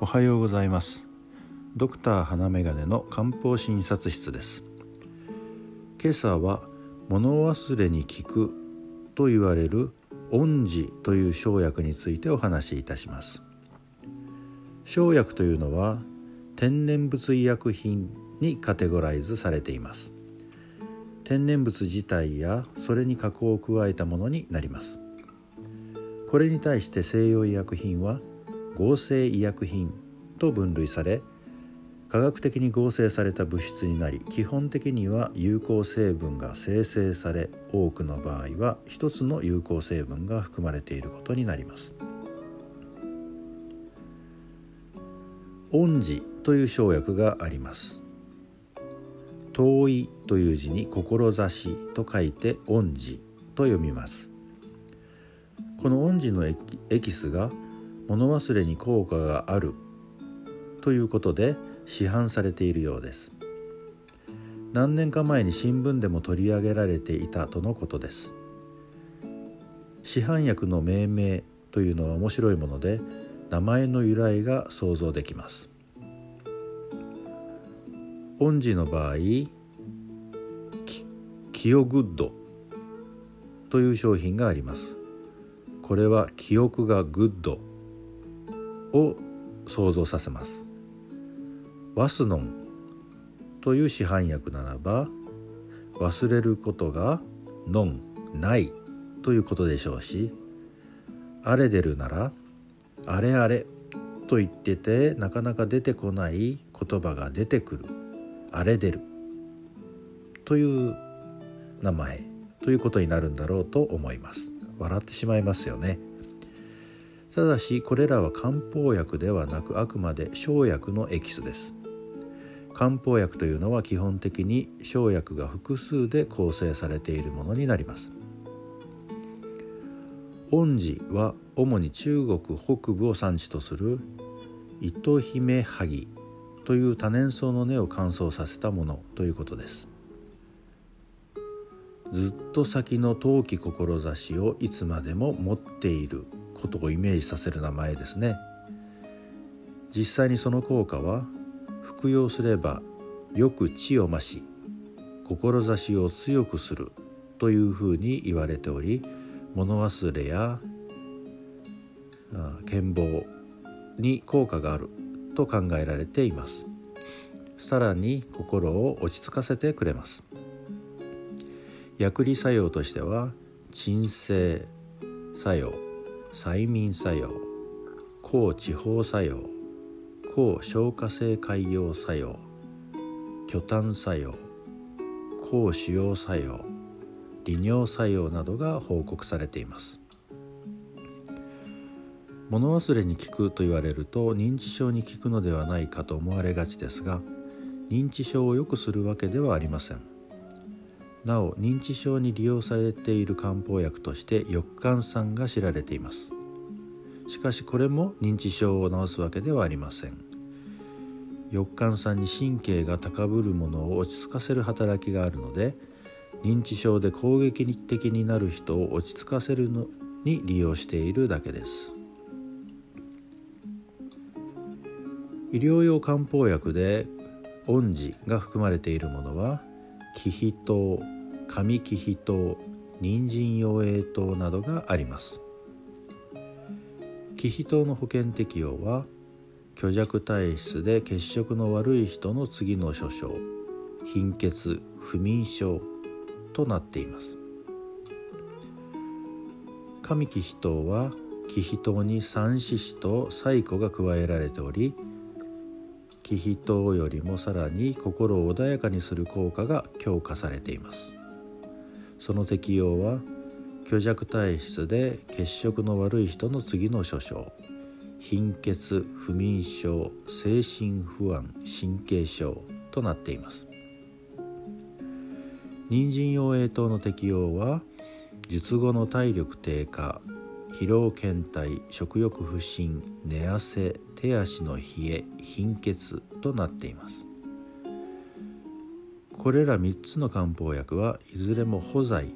おはようございます。ドクター花眼鏡の漢方診察室です。今朝は物忘れに効くと言われる恩寺という生薬についてお話しいたします。生薬というのは天然物医薬品にカテゴライズされています。天然物自体やそれに加工を加えたものになります。これに対して西洋医薬品は合成医薬品と分類され科学的に合成された物質になり基本的には有効成分が生成され多くの場合は一つの有効成分が含まれていることになります。恩寺という生薬があります。遠いという字に志と書いて恩寺と読みます。この恩寺のエキスが物忘れに効果がある。ということで市販されているようです。何年か前に新聞でも取り上げられていたとのことです。市販薬の命名というのは面白いもので名前の由来が想像できます。恩寺の場合キオグッド。という商品があります。これは記憶がグッド。を想像させます。ワスノンという市販薬ならば忘れることがノンないということでしょうしアレデルならあれあれと言っててなかなか出てこない言葉が出てくるアレデルという名前ということになるんだろうと思います。笑ってしまいますよね。ただしこれらは漢方薬ではなくあくまで生薬のエキスです。漢方薬というのは基本的に生薬が複数で構成されているものになります。恩寺は主に中国北部を産地とする糸姫萩という多年草の根を乾燥させたものということです。ずっと先の陶器志をいつまでも持っている。ことをイメージさせる名前ですね。実際にその効果は服用すればよく知を増し志を強くするというふうに言われており物忘れや健忘に効果があると考えられています。さらに心を落ち着かせてくれます。薬理作用としては鎮静作用催眠作用抗地方作用抗消化性潰瘍作用巨炭作用抗腫瘍作用利尿作用などが報告されています。物忘れに効くと言われると認知症に効くのではないかと思われがちですが認知症を良くするわけではありません。なお認知症に利用されている漢方薬として翼寒酸が知られています。しかしこれも認知症を治すわけではありません。翼寒酸に神経が高ぶるものを落ち着かせる働きがあるので認知症で攻撃的になる人を落ち着かせるのに利用しているだけです。医療用漢方薬で恩寺が含まれているものは気比糖上気比糖人参養栄糖などがあります。気比糖の保険適用は虚弱体質で血色の悪い人の次の諸症貧血不眠症となっています。上気比糖は気比糖に三四子と細コが加えられており気比糖よりもさらに心を穏やかにする効果が強化されています。その適用は虚弱体質で血色の悪い人の次の諸症貧血不眠症精神不安神経症となっています。人参養栄糖の適用は術後の体力低下疲労倦怠食欲不振寝汗手足の冷え貧血となっています。これら3つの漢方薬はいずれも補剤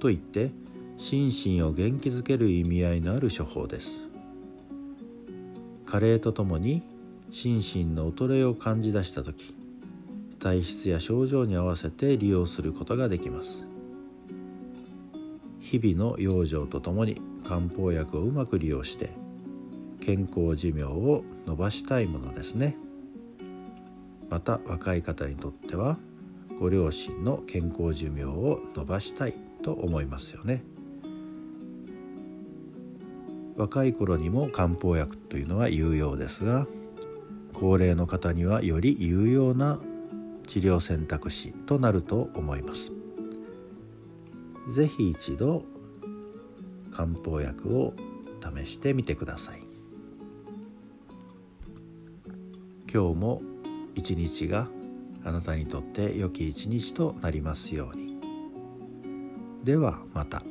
といって心身を元気づける意味合いのある処方です。加齢とともに心身の衰えを感じ出した時体質や症状に合わせて利用することができます。日々の養生とともに漢方薬をうまく利用して健康寿命を伸ばしたいものですね。また若い方にとってはご両親の健康寿命を伸ばしたいと思いますよね。若い頃にも漢方薬というのは有用ですが高齢の方にはより有用な治療選択肢となると思います。是非一度漢方薬を試してみてください今日も一日があなたにとって良き一日となりますようにではまた。